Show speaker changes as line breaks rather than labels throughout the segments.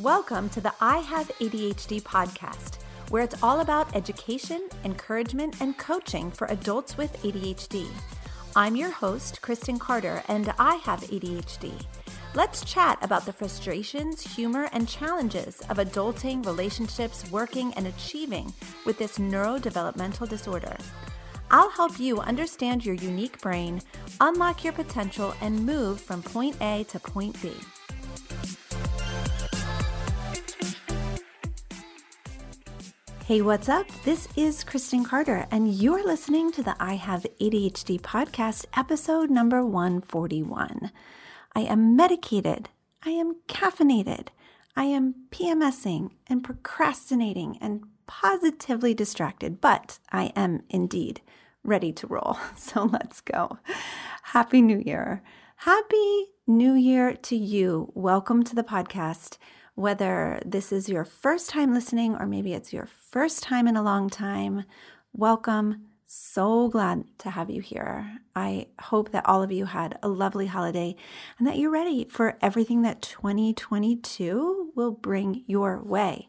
Welcome to the I Have ADHD podcast, where it's all about education, encouragement, and coaching for adults with ADHD. I'm your host, Kristen Carter, and I have ADHD. Let's chat about the frustrations, humor, and challenges of adulting, relationships, working, and achieving with this neurodevelopmental disorder. I'll help you understand your unique brain, unlock your potential, and move from point A to point B. Hey, what's up? This is Kristen Carter, and you're listening to the I Have ADHD podcast, episode number 141. I am medicated, I am caffeinated, I am PMSing and procrastinating and positively distracted, but I am indeed ready to roll. So let's go. Happy New Year. Happy New Year to you. Welcome to the podcast whether this is your first time listening or maybe it's your first time in a long time, welcome. So glad to have you here. I hope that all of you had a lovely holiday and that you're ready for everything that 2022 will bring your way.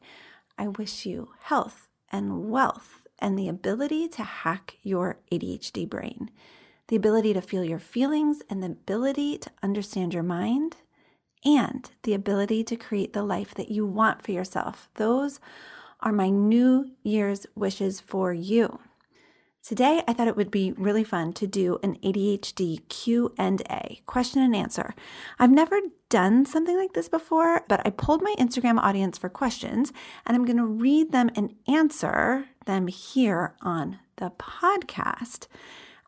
I wish you health and wealth and the ability to hack your ADHD brain, the ability to feel your feelings, and the ability to understand your mind and the ability to create the life that you want for yourself. Those are my New Year's wishes for you. Today, I thought it would be really fun to do an ADHD Q&A, question and answer. I've never done something like this before, but I pulled my Instagram audience for questions and I'm going to read them and answer them here on the podcast.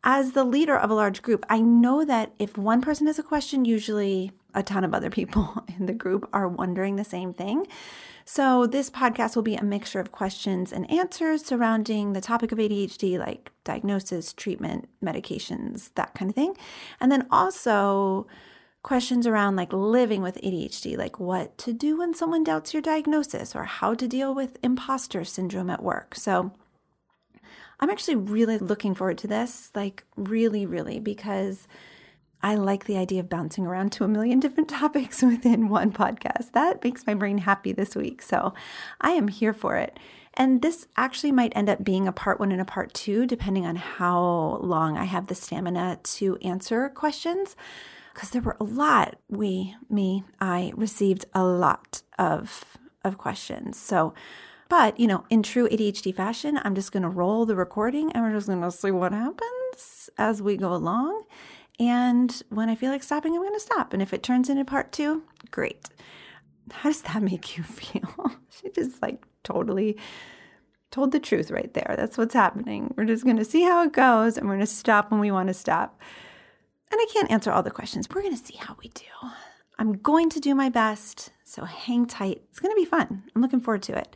As the leader of a large group, I know that if one person has a question, usually a ton of other people in the group are wondering the same thing. So, this podcast will be a mixture of questions and answers surrounding the topic of ADHD, like diagnosis, treatment, medications, that kind of thing. And then also questions around like living with ADHD, like what to do when someone doubts your diagnosis or how to deal with imposter syndrome at work. So, I'm actually really looking forward to this, like, really, really, because I like the idea of bouncing around to a million different topics within one podcast. That makes my brain happy this week. So I am here for it. And this actually might end up being a part one and a part two, depending on how long I have the stamina to answer questions. Because there were a lot, we, me, I received a lot of, of questions. So, but you know, in true ADHD fashion, I'm just going to roll the recording and we're just going to see what happens as we go along. And when I feel like stopping, I'm going to stop. And if it turns into part two, great. How does that make you feel? she just like totally told the truth right there. That's what's happening. We're just going to see how it goes and we're going to stop when we want to stop. And I can't answer all the questions. We're going to see how we do. I'm going to do my best. So hang tight. It's going to be fun. I'm looking forward to it.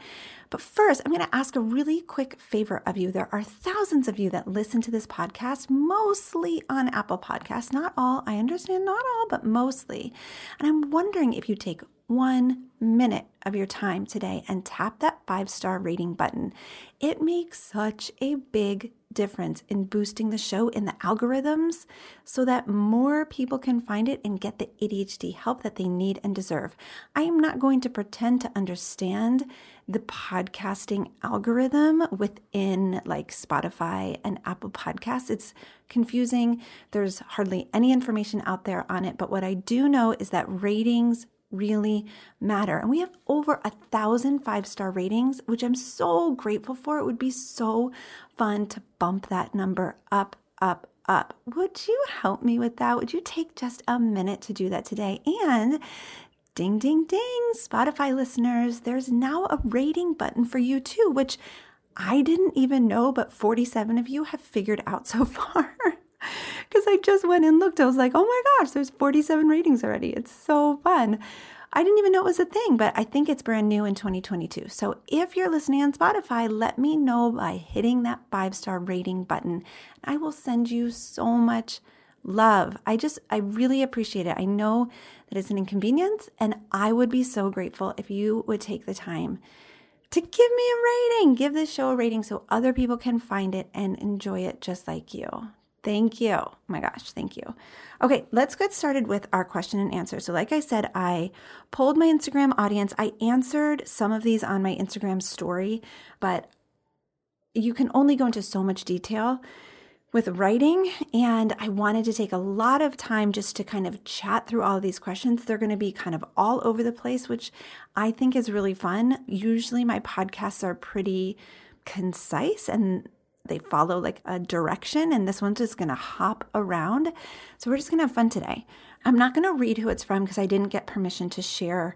But first, I'm going to ask a really quick favor of you. There are thousands of you that listen to this podcast, mostly on Apple Podcasts. Not all, I understand, not all, but mostly. And I'm wondering if you take one minute of your time today and tap that five star rating button. It makes such a big difference in boosting the show in the algorithms so that more people can find it and get the ADHD help that they need and deserve. I am not going to pretend to understand the podcasting algorithm within like Spotify and Apple Podcasts. It's confusing. There's hardly any information out there on it. But what I do know is that ratings really matter. And we have over a thousand five star ratings, which I'm so grateful for. It would be so fun to bump that number up, up, up. Would you help me with that? Would you take just a minute to do that today? And ding, ding, ding, Spotify listeners, there's now a rating button for you too, which I didn't even know, but 47 of you have figured out so far because I just went and looked. I was like, oh my gosh, there's 47 ratings already. It's so fun. I didn't even know it was a thing, but I think it's brand new in 2022. So if you're listening on Spotify, let me know by hitting that five star rating button. I will send you so much love. I just, I really appreciate it. I know that it's an inconvenience, and I would be so grateful if you would take the time to give me a rating. Give this show a rating so other people can find it and enjoy it just like you. Thank you. Oh my gosh, thank you. Okay, let's get started with our question and answer. So, like I said, I polled my Instagram audience. I answered some of these on my Instagram story, but you can only go into so much detail with writing. And I wanted to take a lot of time just to kind of chat through all these questions. They're going to be kind of all over the place, which I think is really fun. Usually, my podcasts are pretty concise and they follow like a direction, and this one's just gonna hop around. So we're just gonna have fun today. I'm not gonna read who it's from because I didn't get permission to share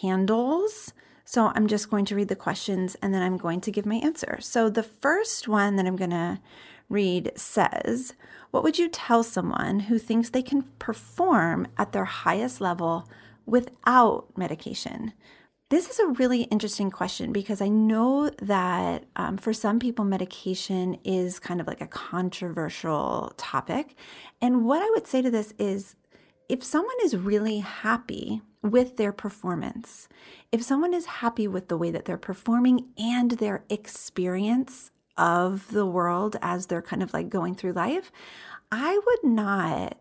handles. So I'm just going to read the questions and then I'm going to give my answer. So the first one that I'm gonna read says, What would you tell someone who thinks they can perform at their highest level without medication? This is a really interesting question because I know that um, for some people, medication is kind of like a controversial topic. And what I would say to this is if someone is really happy with their performance, if someone is happy with the way that they're performing and their experience of the world as they're kind of like going through life, I would not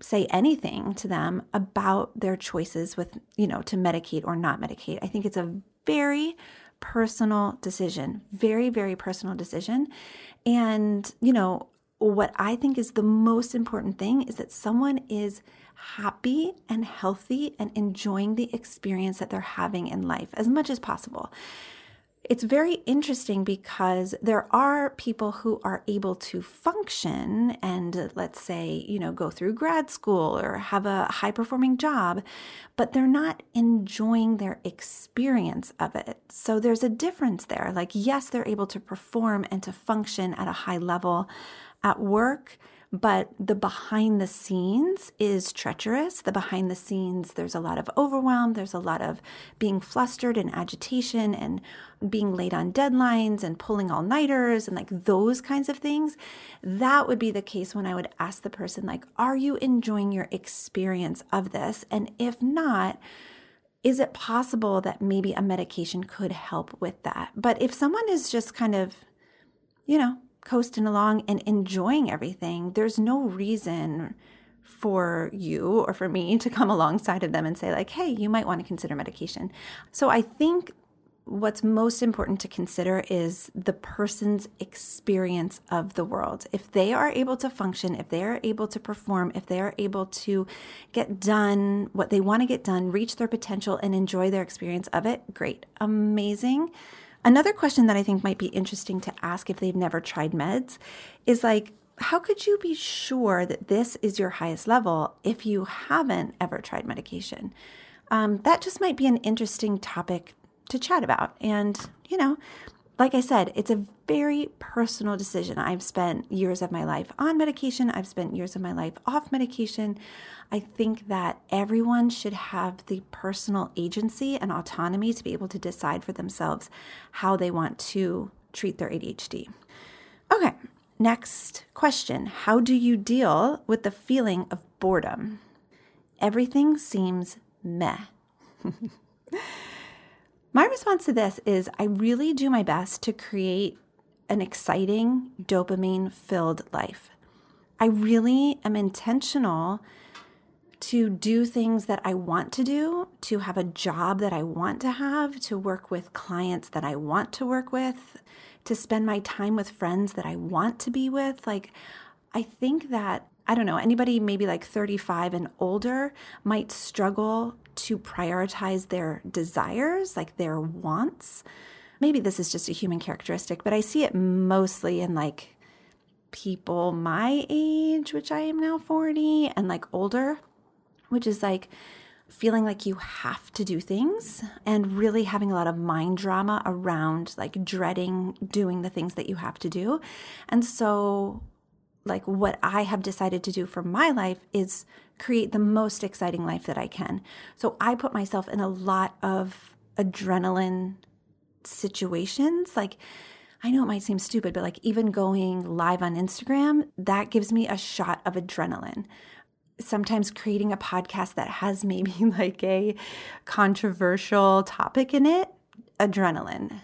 say anything to them about their choices with, you know, to medicate or not medicate. I think it's a very personal decision, very, very personal decision. And, you know, what I think is the most important thing is that someone is happy and healthy and enjoying the experience that they're having in life as much as possible it's very interesting because there are people who are able to function and let's say, you know, go through grad school or have a high performing job, but they're not enjoying their experience of it. So there's a difference there. Like, yes, they're able to perform and to function at a high level at work but the behind the scenes is treacherous. The behind the scenes, there's a lot of overwhelm, there's a lot of being flustered and agitation and being late on deadlines and pulling all nighters and like those kinds of things. That would be the case when I would ask the person, like, are you enjoying your experience of this? And if not, is it possible that maybe a medication could help with that? But if someone is just kind of, you know, coasting along and enjoying everything, there's no reason for you or for me to come alongside of them and say, like, hey, you might want to consider medication. So I think what's most important to consider is the person's experience of the world. If they are able to function, if they are able to perform, if they are able to get done what they want to get done, reach their potential, and enjoy their experience of it, great, amazing. Another question that I think might be interesting to ask if they've never tried meds is like, how could you be sure that this is your highest level if you haven't ever tried medication? Um, that just might be an interesting topic to chat about. And, you know, like I said, it's a very personal decision. I've spent years of my life on medication, I've spent years of my life off medication. I think that everyone should have the personal agency and autonomy to be able to decide for themselves how they want to treat their ADHD. Okay, next question How do you deal with the feeling of boredom? Everything seems meh. My response to this is I really do my best to create an exciting, dopamine filled life. I really am intentional to do things that I want to do, to have a job that I want to have, to work with clients that I want to work with, to spend my time with friends that I want to be with. Like, I think that, I don't know, anybody maybe like 35 and older might struggle to prioritize their desires, like their wants. Maybe this is just a human characteristic, but I see it mostly in like people my age, which I am now 40, and like older which is like feeling like you have to do things and really having a lot of mind drama around like dreading doing the things that you have to do. And so, like, what I have decided to do for my life is create the most exciting life that I can. So, I put myself in a lot of adrenaline situations. Like, I know it might seem stupid, but like even going live on Instagram, that gives me a shot of adrenaline sometimes creating a podcast that has maybe like a controversial topic in it, adrenaline.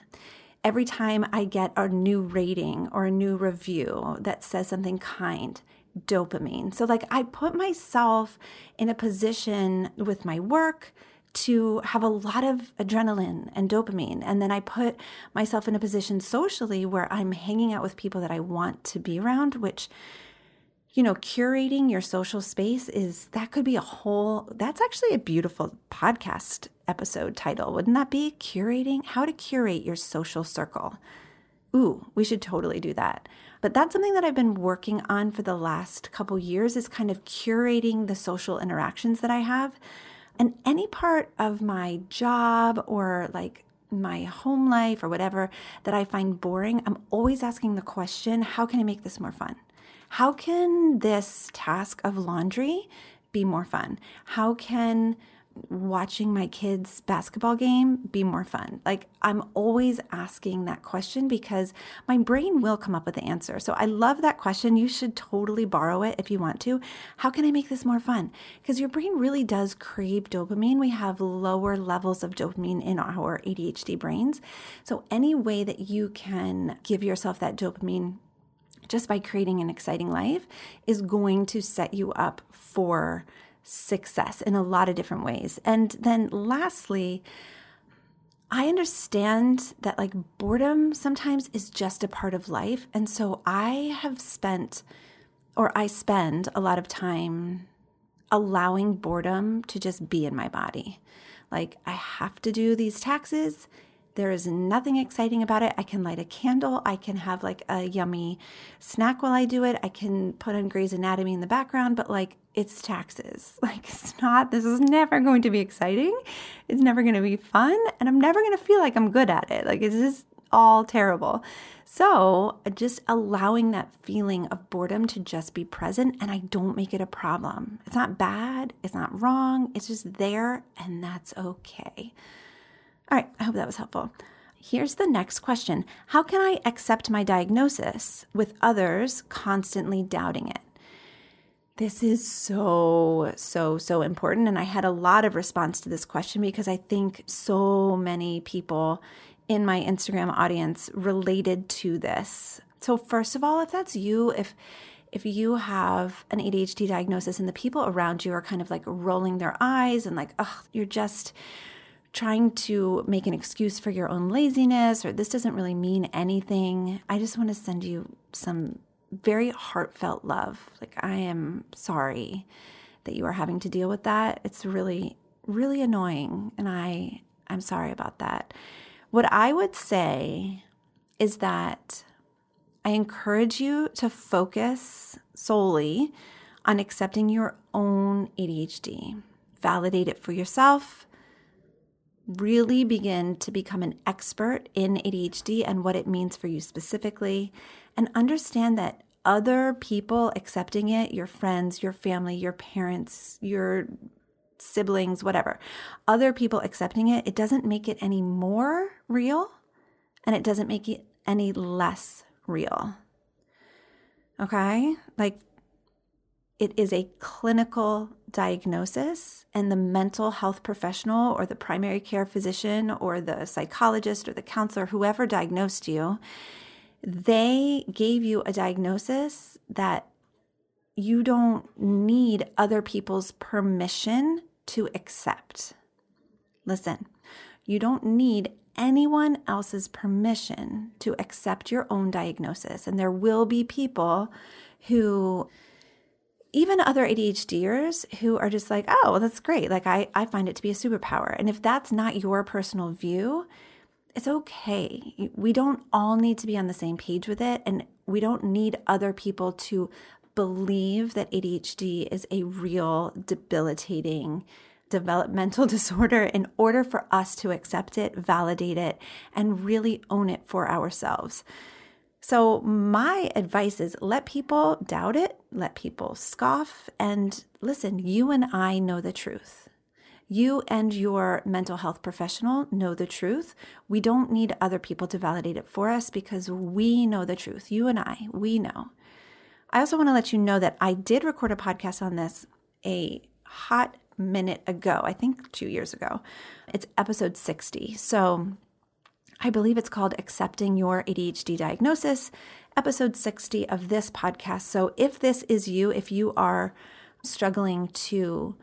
every time I get a new rating or a new review that says something kind, dopamine. So, like, I put myself in a position with my work to have a lot of adrenaline and dopamine. And then I put myself in a position socially where I'm hanging out with people that I want to be around, which you know, curating your social space is that could be a whole, that's actually a beautiful podcast episode title, wouldn't that be? Curating, how to curate your social circle. Ooh, we should totally do that. But that's something that I've been working on for the last couple years is kind of curating the social interactions that I have. And any part of my job or like my home life or whatever that I find boring, I'm always asking the question, how can I make this more fun? How can this task of laundry be more fun? How can watching my kids' basketball game be more fun? Like, I'm always asking that question because my brain will come up with the answer. So, I love that question. You should totally borrow it if you want to. How can I make this more fun? Because your brain really does crave dopamine. We have lower levels of dopamine in our ADHD brains. So, any way that you can give yourself that dopamine just by creating an exciting life is going to set you up for success in a lot of different ways. And then lastly, I understand that like boredom sometimes is just a part of life. And so I have spent or I spend a lot of time allowing boredom to just be in my body. Like I have to do these taxes there is nothing exciting about it. I can light a candle. I can have like a yummy snack while I do it. I can put on Grey's Anatomy in the background, but like it's taxes. Like it's not, this is never going to be exciting. It's never going to be fun. And I'm never going to feel like I'm good at it. Like it's just all terrible. So just allowing that feeling of boredom to just be present and I don't make it a problem. It's not bad. It's not wrong. It's just there and that's okay. All right, I hope that was helpful. Here's the next question How can I accept my diagnosis with others constantly doubting it? This is so, so, so important. And I had a lot of response to this question because I think so many people in my Instagram audience related to this. So, first of all, if that's you, if if you have an ADHD diagnosis and the people around you are kind of like rolling their eyes and like, oh, you're just trying to make an excuse for your own laziness or this doesn't really mean anything, I just want to send you some very heartfelt love. Like, I am sorry that you are having to deal with that. It's really, really annoying. And I, I'm sorry about that. What I would say is that I encourage you to focus solely on accepting your own ADHD. Validate it for yourself really begin to become an expert in ADHD and what it means for you specifically, and understand that other people accepting it, your friends, your family, your parents, your siblings, whatever, other people accepting it, it doesn't make it any more real and it doesn't make it any less real. Okay? Like it is a clinical diagnosis, and the mental health professional or the primary care physician or the psychologist or the counselor, whoever diagnosed you, they gave you a diagnosis that you don't need other people's permission to accept. Listen, you don't need anyone else's permission to accept your own diagnosis. And there will be people who even other ADHDers who are just like, oh, well, that's great. Like, I, I find it to be a superpower. And if that's not your personal view, it's okay. We don't all need to be on the same page with it. And we don't need other people to believe that ADHD is a real debilitating developmental disorder in order for us to accept it, validate it, and really own it for ourselves. So, my advice is let people doubt it, let people scoff, and listen, you and I know the truth. You and your mental health professional know the truth. We don't need other people to validate it for us because we know the truth. You and I, we know. I also want to let you know that I did record a podcast on this a hot minute ago, I think two years ago. It's episode 60. So I believe it's called Accepting Your ADHD Diagnosis, episode 60 of this podcast. So if this is you, if you are struggling to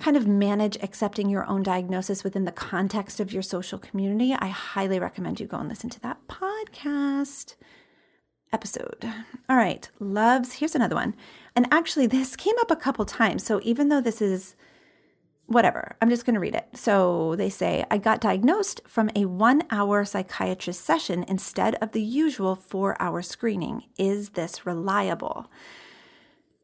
kind of manage accepting your own diagnosis within the context of your social community, I highly recommend you go and listen to that podcast episode. All right, loves, here's another one. And actually, this came up a couple times. So even though this is whatever, I'm just going to read it. So they say, I got diagnosed from a one hour psychiatrist session instead of the usual four hour screening. Is this reliable?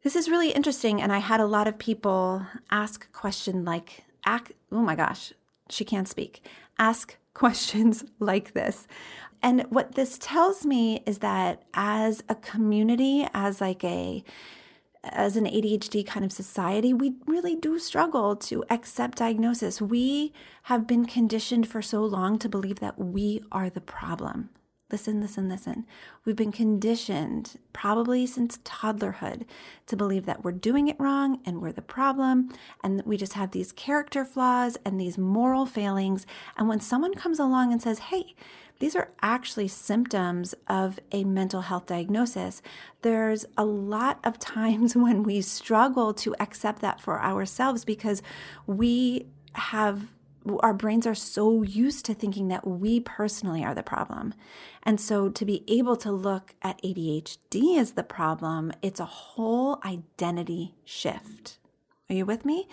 This is really interesting. And I had a lot of people ask a question like, oh my gosh, she can't speak. Ask questions like this. And what this tells me is that as a community, as like a as an ADHD kind of society, we really do struggle to accept diagnosis. We have been conditioned for so long to believe that we are the problem. Listen, listen, listen. We've been conditioned, probably since toddlerhood, to believe that we're doing it wrong and we're the problem, and we just have these character flaws and these moral failings. And when someone comes along and says, hey, these are actually symptoms of a mental health diagnosis. There's a lot of times when we struggle to accept that for ourselves because we have our brains are so used to thinking that we personally are the problem. And so to be able to look at ADHD as the problem, it's a whole identity shift. Are you with me?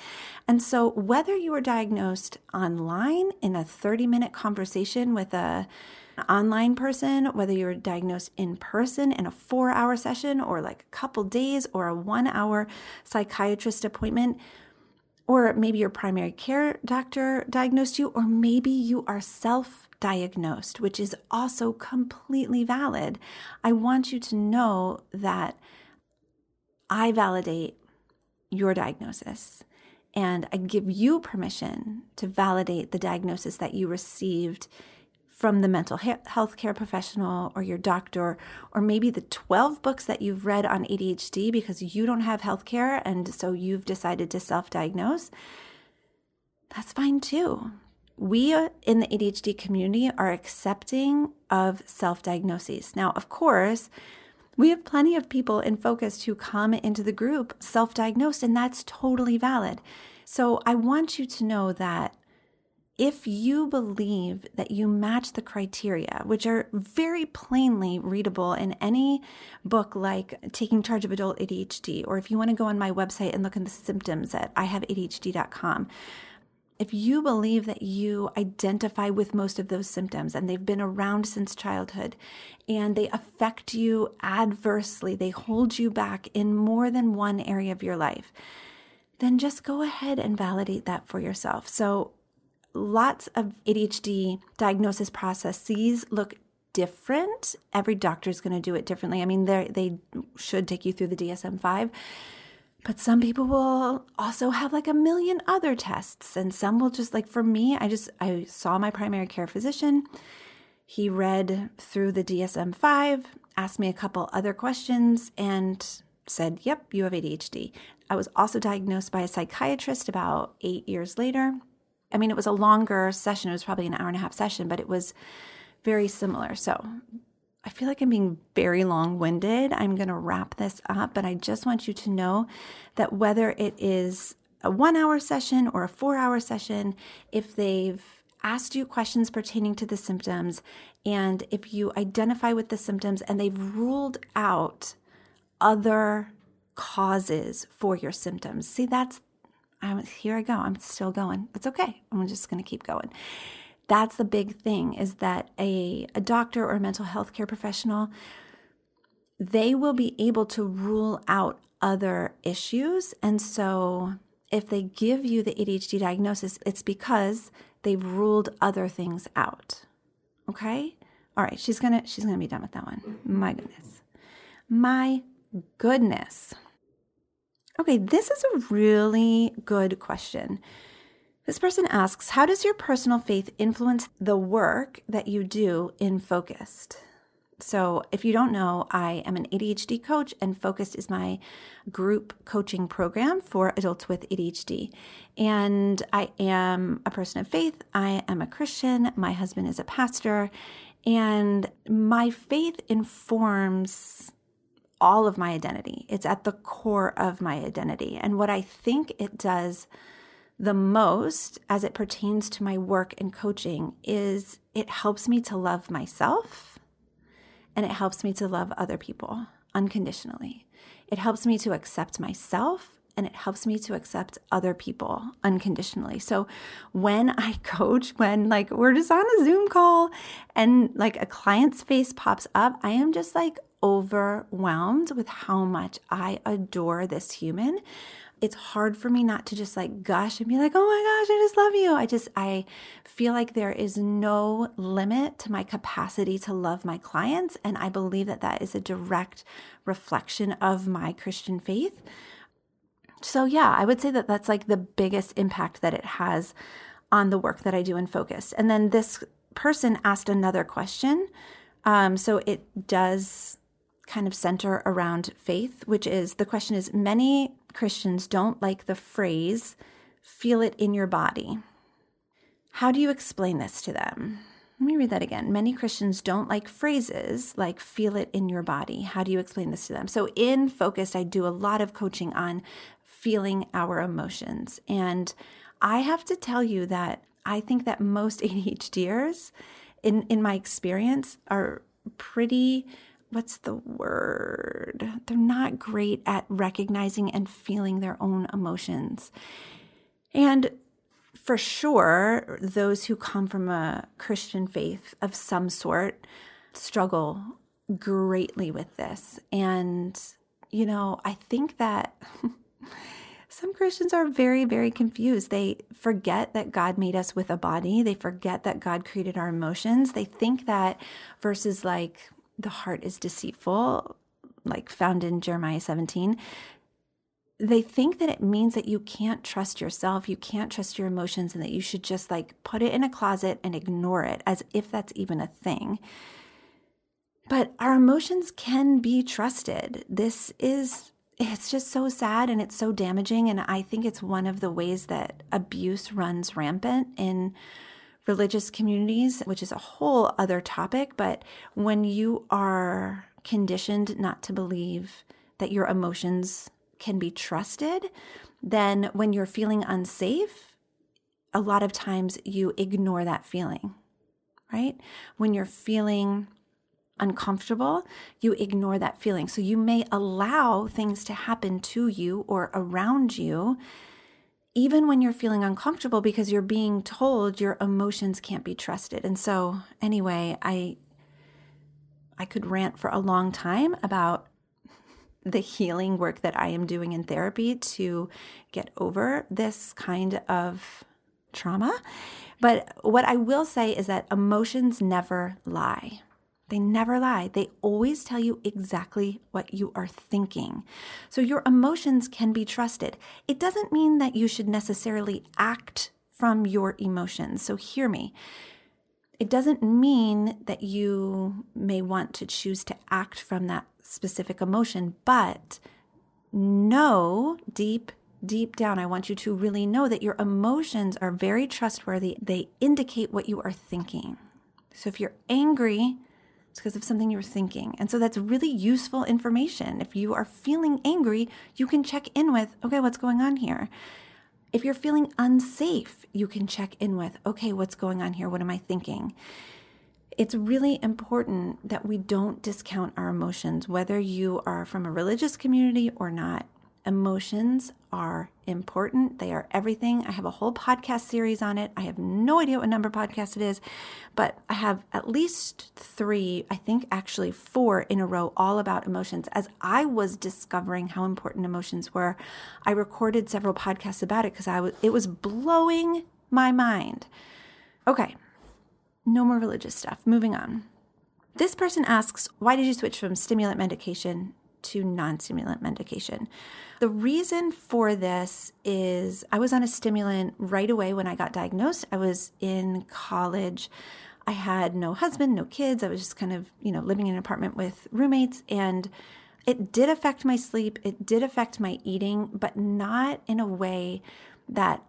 And so, whether you were diagnosed online in a 30 minute conversation with a an online person, whether you were diagnosed in person in a four hour session or like a couple days or a one hour psychiatrist appointment, or maybe your primary care doctor diagnosed you, or maybe you are self diagnosed, which is also completely valid. I want you to know that I validate your diagnosis. And I give you permission to validate the diagnosis that you received from the mental health care professional or your doctor, or maybe the 12 books that you've read on ADHD because you don't have health care and so you've decided to self diagnose. That's fine too. We in the ADHD community are accepting of self diagnoses. Now, of course, we have plenty of people in focus who come into the group self diagnosed, and that's totally valid. So I want you to know that if you believe that you match the criteria, which are very plainly readable in any book like Taking Charge of Adult ADHD, or if you want to go on my website and look at the symptoms at ihaveadhd.com, if you believe that you identify with most of those symptoms and they've been around since childhood and they affect you adversely, they hold you back in more than one area of your life, then just go ahead and validate that for yourself. So, lots of ADHD diagnosis processes look different. Every doctor is going to do it differently. I mean, they should take you through the DSM 5 but some people will also have like a million other tests, and some will just like for me, I just I saw my primary care physician. He read through the DSM 5, asked me a couple other questions, and said, Yep, you have ADHD. I was also diagnosed by a psychiatrist about eight years later. I mean, it was a longer session, it was probably an hour and a half session, but it was very similar. So I feel like I'm being very long winded. I'm going to wrap this up, but I just want you to know that whether it is a one hour session or a four hour session, if they've asked you questions pertaining to the symptoms, and if you identify with the symptoms and they've ruled out other causes for your symptoms, see, that's I'm, here I go. I'm still going. It's okay. I'm just going to keep going that's the big thing is that a, a doctor or a mental health care professional they will be able to rule out other issues. And so if they give you the ADHD diagnosis it's because they've ruled other things out. Okay? All right she's to she's to be done with that one. My goodness. My goodness. Okay this is a really good question this person asks How does your personal faith influence the work that you do in Focused? So, if you don't know, I am an ADHD coach, and Focused is my group coaching program for adults with ADHD. And I am a person of faith. I am a Christian. My husband is a pastor. And my faith informs all of my identity. It's at the core of my identity. And what I think it does the most as it pertains to my work and coaching is it helps me to love myself and it helps me to love other people unconditionally. It helps me to accept myself and it helps me to accept other people unconditionally. So when I coach, when like we're just on a Zoom call and like a client's face pops up, I am just like overwhelmed with how much I adore this human. It's hard for me not to just like gush and be like, oh my gosh, I just love you. I just, I feel like there is no limit to my capacity to love my clients. And I believe that that is a direct reflection of my Christian faith. So, yeah, I would say that that's like the biggest impact that it has on the work that I do in Focus. And then this person asked another question. Um, so it does kind of center around faith, which is the question is many Christians don't like the phrase, feel it in your body. How do you explain this to them? Let me read that again. Many Christians don't like phrases like feel it in your body. How do you explain this to them? So, in Focused, I do a lot of coaching on feeling our emotions. And I have to tell you that I think that most ADHDers, in, in my experience, are pretty what's the word? They're not great at recognizing and feeling their own emotions. And for sure, those who come from a Christian faith of some sort struggle greatly with this. And, you know, I think that. some Christians are very, very confused. They forget that God made us with a body. They forget that God created our emotions. They think that verses like the heart is deceitful, like found in Jeremiah 17, they think that it means that you can't trust yourself, you can't trust your emotions, and that you should just like put it in a closet and ignore it as if that's even a thing. But our emotions can be trusted. This is, it's just so sad and it's so damaging. And I think it's one of the ways that abuse runs rampant in religious communities, which is a whole other topic. But when you are conditioned not to believe that your emotions can be trusted, then when you're feeling unsafe, a lot of times you ignore that feeling, right? When you're feeling uncomfortable, you ignore that feeling. So you may allow things to happen to you or around you even when you're feeling uncomfortable because you're being told your emotions can't be trusted. And so, anyway, I I could rant for a long time about the healing work that I am doing in therapy to get over this kind of trauma. But what I will say is that emotions never lie. They never lie. They always tell you exactly what you are thinking. So your emotions can be trusted. It doesn't mean that you should necessarily act from your emotions. So hear me. It doesn't mean that you may want to choose to act from that specific emotion, but know deep deep down, I want you to really know that your emotions are very trustworthy. They indicate what you are thinking. So if you're angry, it's because of something you're thinking. And so that's really useful information. If you are feeling angry, you can check in with, okay, what's going on here? If you're feeling unsafe, you can check in with, okay, what's going on here? What am I thinking? It's really important that we don't discount our emotions, whether you are from a religious community or not. Emotions are important. They are everything. I have a whole podcast series on it. I have no idea what number podcast it is, but I have at least three, I think actually four in a row, all about emotions. As I was discovering how important emotions were, I recorded several podcasts about it because I was it was blowing my mind. Okay, no more religious stuff. Moving on. This person asks, why did you switch from stimulant medication to non stimulant medication. The reason for this is I was on a stimulant right away when I got diagnosed. I was in college. I had no husband, no kids. I was just kind of, you know, living in an apartment with roommates. And it did affect my sleep. It did affect my eating, but not in a way that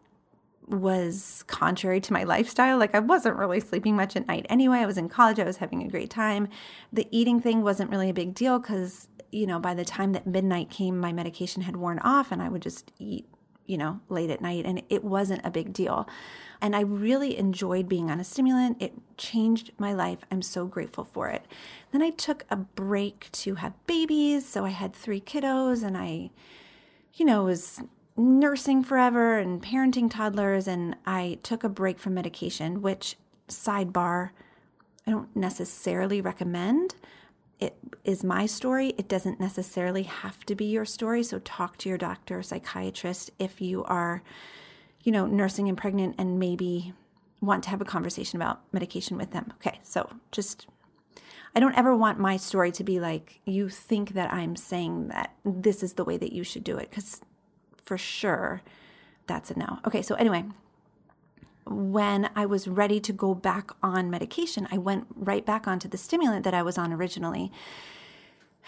was contrary to my lifestyle. Like I wasn't really sleeping much at night anyway. I was in college, I was having a great time. The eating thing wasn't really a big deal because, you know, by the time that midnight came, my medication had worn off and I would just eat, you know, late at night and it wasn't a big deal. And I really enjoyed being on a stimulant. It changed my life. I'm so grateful for it. Then I took a break to have babies. So I had three kiddos and I, you know, was nursing forever and parenting toddlers. And I took a break from medication, which, sidebar, I don't necessarily recommend. It is my story. It doesn't necessarily have to be your story. So talk to your doctor, psychiatrist if you are you know, nursing and pregnant and maybe want to have a conversation about medication with them. Okay, so just I don't ever want my story to be like you think that I'm saying that this is the way that you should do it cuz for sure that's a no. Okay, so anyway, when I was ready to go back on medication, I went right back onto the stimulant that I was on originally.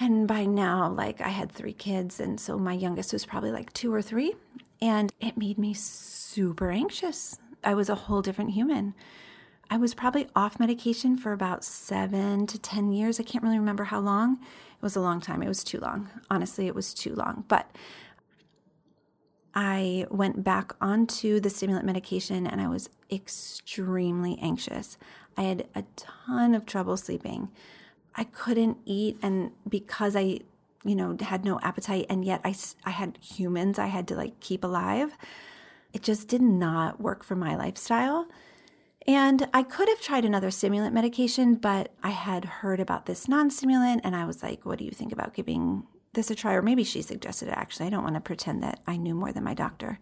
And by now, like I had three kids, and so my youngest was probably like two or three. And it made me super anxious. I was a whole different human. I was probably off medication for about seven to 10 years. I can't really remember how long. It was a long time. It was too long. Honestly, it was too long. But I went back onto the stimulant medication and I was extremely anxious. I had a ton of trouble sleeping. I couldn't eat. And because I you know, had no appetite, and yet I, I had humans I had to like keep alive. It just did not work for my lifestyle. And I could have tried another stimulant medication, but I had heard about this non stimulant, and I was like, what do you think about giving this a try? Or maybe she suggested it actually. I don't want to pretend that I knew more than my doctor.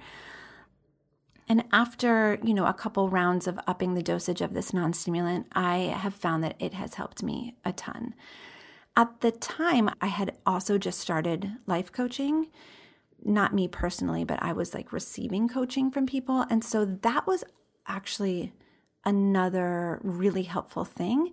And after, you know, a couple rounds of upping the dosage of this non-stimulant, I have found that it has helped me a ton. At the time, I had also just started life coaching. Not me personally, but I was like receiving coaching from people. And so that was actually another really helpful thing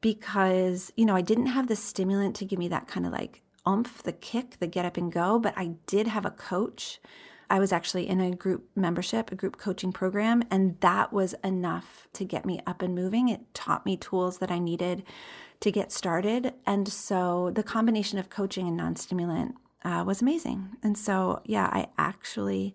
because, you know, I didn't have the stimulant to give me that kind of like umph, the kick, the get up and go, but I did have a coach. I was actually in a group membership, a group coaching program, and that was enough to get me up and moving. It taught me tools that I needed to get started. And so the combination of coaching and non stimulant uh, was amazing. And so, yeah, I actually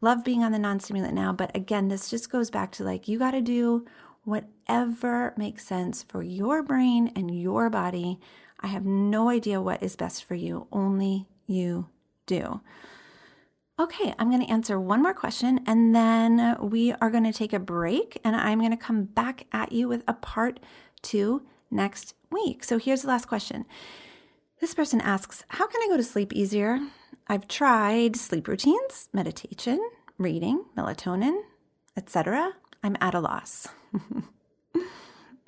love being on the non stimulant now. But again, this just goes back to like, you got to do whatever makes sense for your brain and your body. I have no idea what is best for you, only you do. Okay, I'm going to answer one more question and then we are going to take a break and I'm going to come back at you with a part two next week. So here's the last question. This person asks, How can I go to sleep easier? I've tried sleep routines, meditation, reading, melatonin, etc. I'm at a loss. oh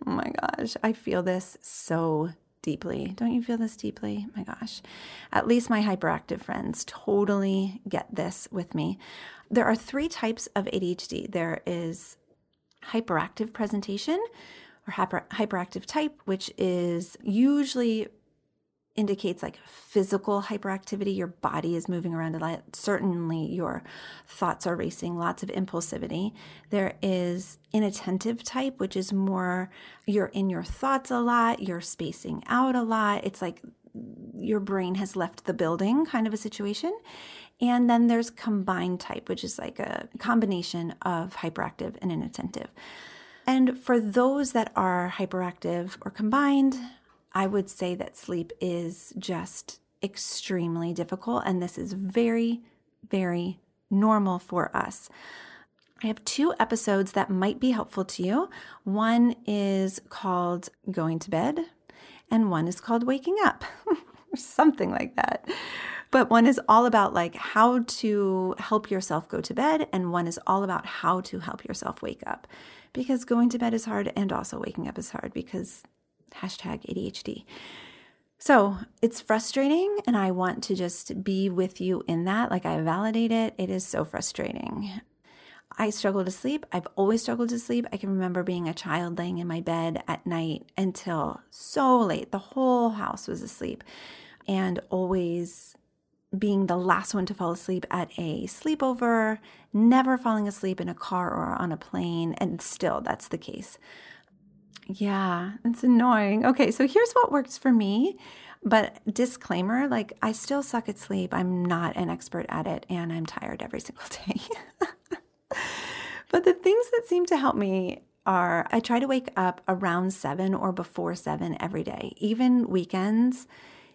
my gosh, I feel this so deeply. Don't you feel this deeply? My gosh. At least my hyperactive friends totally get this with me. There are three types of ADHD there is hyperactive presentation, or hyper, hyperactive type, which is usually indicates like physical hyperactivity. Your body is moving around a lot. Certainly, your thoughts are racing, lots of impulsivity. There is inattentive type, which is more you're in your thoughts a lot, you're spacing out a lot. It's like your brain has left the building kind of a situation. And then there's combined type, which is like a combination of hyperactive and inattentive. And for those that are hyperactive or combined, I would say that sleep is just extremely difficult. And this is very, very normal for us. I have two episodes that might be helpful to you. One is called Going to Bed, and one is called Waking Up, or something like that. But one is all about like how to help yourself go to bed, and one is all about how to help yourself wake up because going to bed is hard and also waking up is hard because hashtag ADHD. So it's frustrating, and I want to just be with you in that. Like, I validate it. It is so frustrating. I struggle to sleep. I've always struggled to sleep. I can remember being a child laying in my bed at night until so late. The whole house was asleep and always being the last one to fall asleep at a sleepover, never falling asleep in a car or on a plane. And still, that's the case. Yeah, it's annoying. Okay, so here's what works for me. But disclaimer like, I still suck at sleep. I'm not an expert at it, and I'm tired every single day. but the things that seem to help me are I try to wake up around seven or before seven every day, even weekends.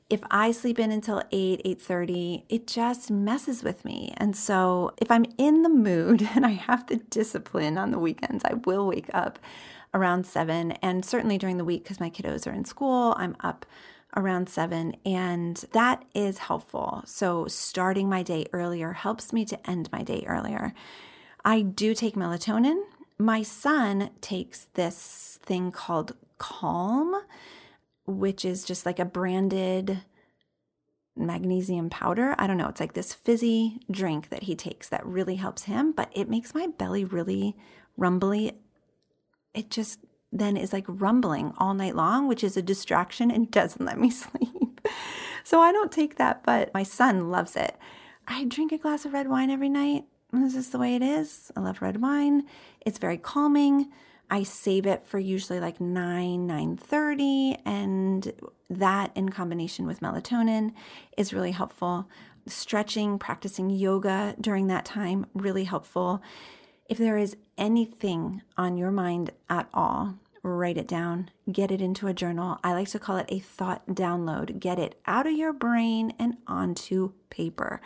If I sleep in until 8, 8:30, it just messes with me. And so if I'm in the mood and I have the discipline on the weekends, I will wake up around 7 and certainly during the week cuz my kiddos are in school, I'm up around seven, and that is helpful. So, starting my day earlier helps me to end my day earlier. I do take melatonin. My son takes this thing called Calm, which is just like a branded magnesium powder. I don't know. It's like this fizzy drink that he takes that really helps him, but it makes my belly really rumbly. It just then is like rumbling all night long, which is a distraction and doesn't let me sleep. so I don't take that, but my son loves it. I drink a glass of red wine every night. This is the way it is. I love red wine. It's very calming. I save it for usually like 9, 9:30 and that in combination with melatonin is really helpful. Stretching, practicing yoga during that time really helpful. If there is anything on your mind at all, write it down, get it into a journal. I like to call it a thought download. Get it out of your brain and onto paper.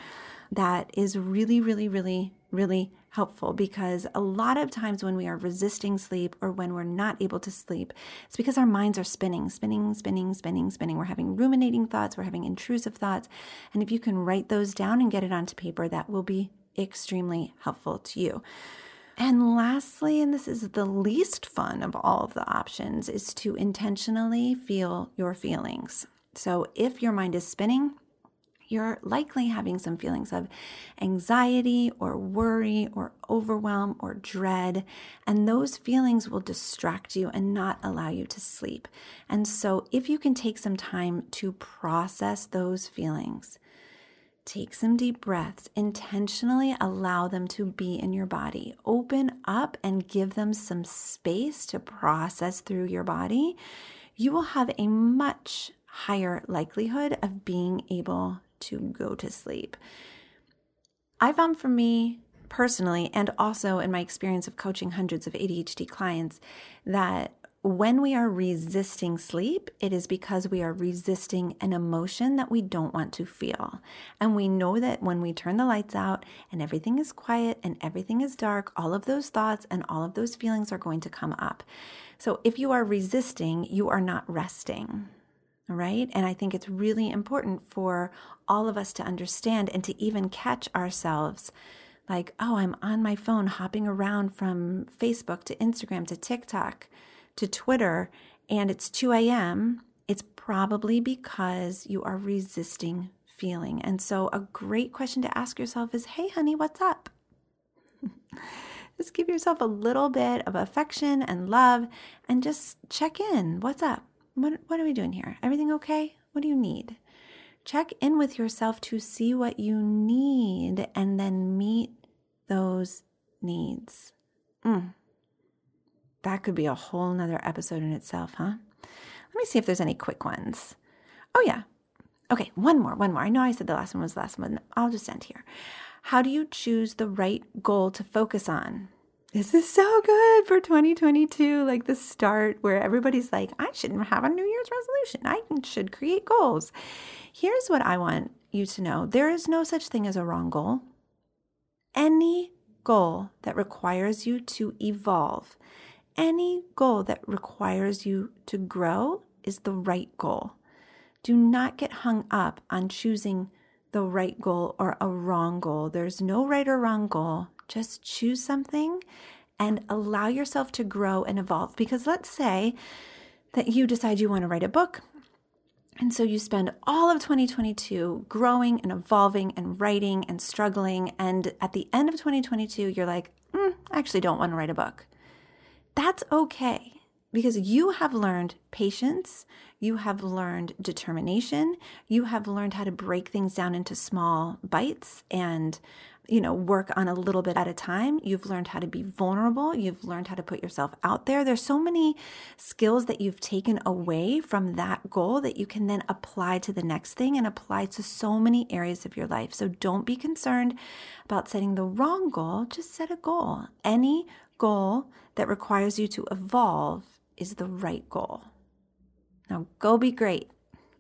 That is really, really, really, really helpful because a lot of times when we are resisting sleep or when we're not able to sleep, it's because our minds are spinning, spinning, spinning, spinning, spinning. We're having ruminating thoughts, we're having intrusive thoughts. And if you can write those down and get it onto paper, that will be extremely helpful to you. And lastly, and this is the least fun of all of the options, is to intentionally feel your feelings. So if your mind is spinning, you're likely having some feelings of anxiety or worry or overwhelm or dread. And those feelings will distract you and not allow you to sleep. And so, if you can take some time to process those feelings, Take some deep breaths. Intentionally allow them to be in your body. Open up and give them some space to process through your body. You will have a much higher likelihood of being able to go to sleep. I found for me personally, and also in my experience of coaching hundreds of ADHD clients, that when we are resisting sleep, it is because we are resisting an emotion that we don't want to feel. And we know that when we turn the lights out and everything is quiet and everything is dark, all of those thoughts and all of those feelings are going to come up. So if you are resisting, you are not resting. Right. And I think it's really important for all of us to understand and to even catch ourselves like, oh, I'm on my phone hopping around from Facebook to Instagram to TikTok to Twitter and it's 2 a.m., it's probably because you are resisting feeling. And so, a great question to ask yourself is Hey, honey, what's up? just give yourself a little bit of affection and love and just check in. What's up? What, what are we doing here? Everything okay? What do you need? Check in with yourself to see what you need and then meet those needs. Mm. That could be a whole nother episode in itself, huh? Let me see if there's any quick ones. Oh, yeah. Okay, one more, one more. I know I said the last one was the last one. I'll just end here. How do you choose the right goal to focus on? This is so good for 2022, like the start where everybody's like, I shouldn't have a New Year's resolution. I should create goals. Here's what I want you to know there is no such thing as a wrong goal. Any goal that requires you to evolve any goal that requires you to grow is the right goal. Do not get hung up on choosing the right goal or a wrong goal. There's no right or wrong goal. Just choose something and allow yourself to grow and evolve. Because let's say that you decide you want to write a book. And so you spend all of 2022 growing and evolving and writing and struggling. And at the end of 2022, you're like, mm, I actually don't want to write a book. That's okay because you have learned patience, you have learned determination, you have learned how to break things down into small bites and you know, work on a little bit at a time. You've learned how to be vulnerable. You've learned how to put yourself out there. There's so many skills that you've taken away from that goal that you can then apply to the next thing and apply to so many areas of your life. So don't be concerned about setting the wrong goal. Just set a goal. Any goal that requires you to evolve is the right goal. Now go be great.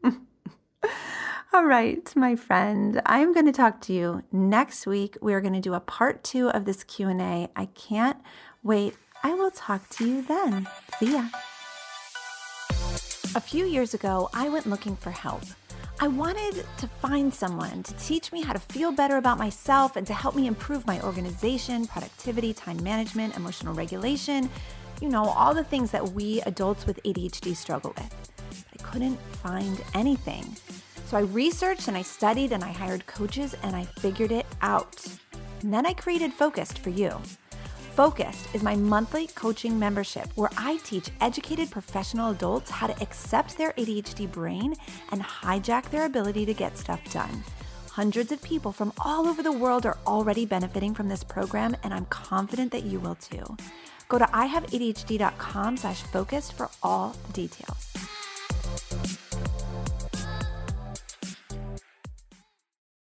All right, my friend, I'm going to talk to you next week. We're going to do a part 2 of this Q&A. I can't wait. I will talk to you then. See ya. A few years ago, I went looking for help. I wanted to find someone to teach me how to feel better about myself and to help me improve my organization, productivity, time management, emotional regulation, you know, all the things that we adults with ADHD struggle with. But I couldn't find anything. So I researched and I studied and I hired coaches and I figured it out. And then I created Focused for you. Focused is my monthly coaching membership where I teach educated professional adults how to accept their ADHD brain and hijack their ability to get stuff done. Hundreds of people from all over the world are already benefiting from this program, and I'm confident that you will too. Go to ihaveadhd.com slash focused for all details.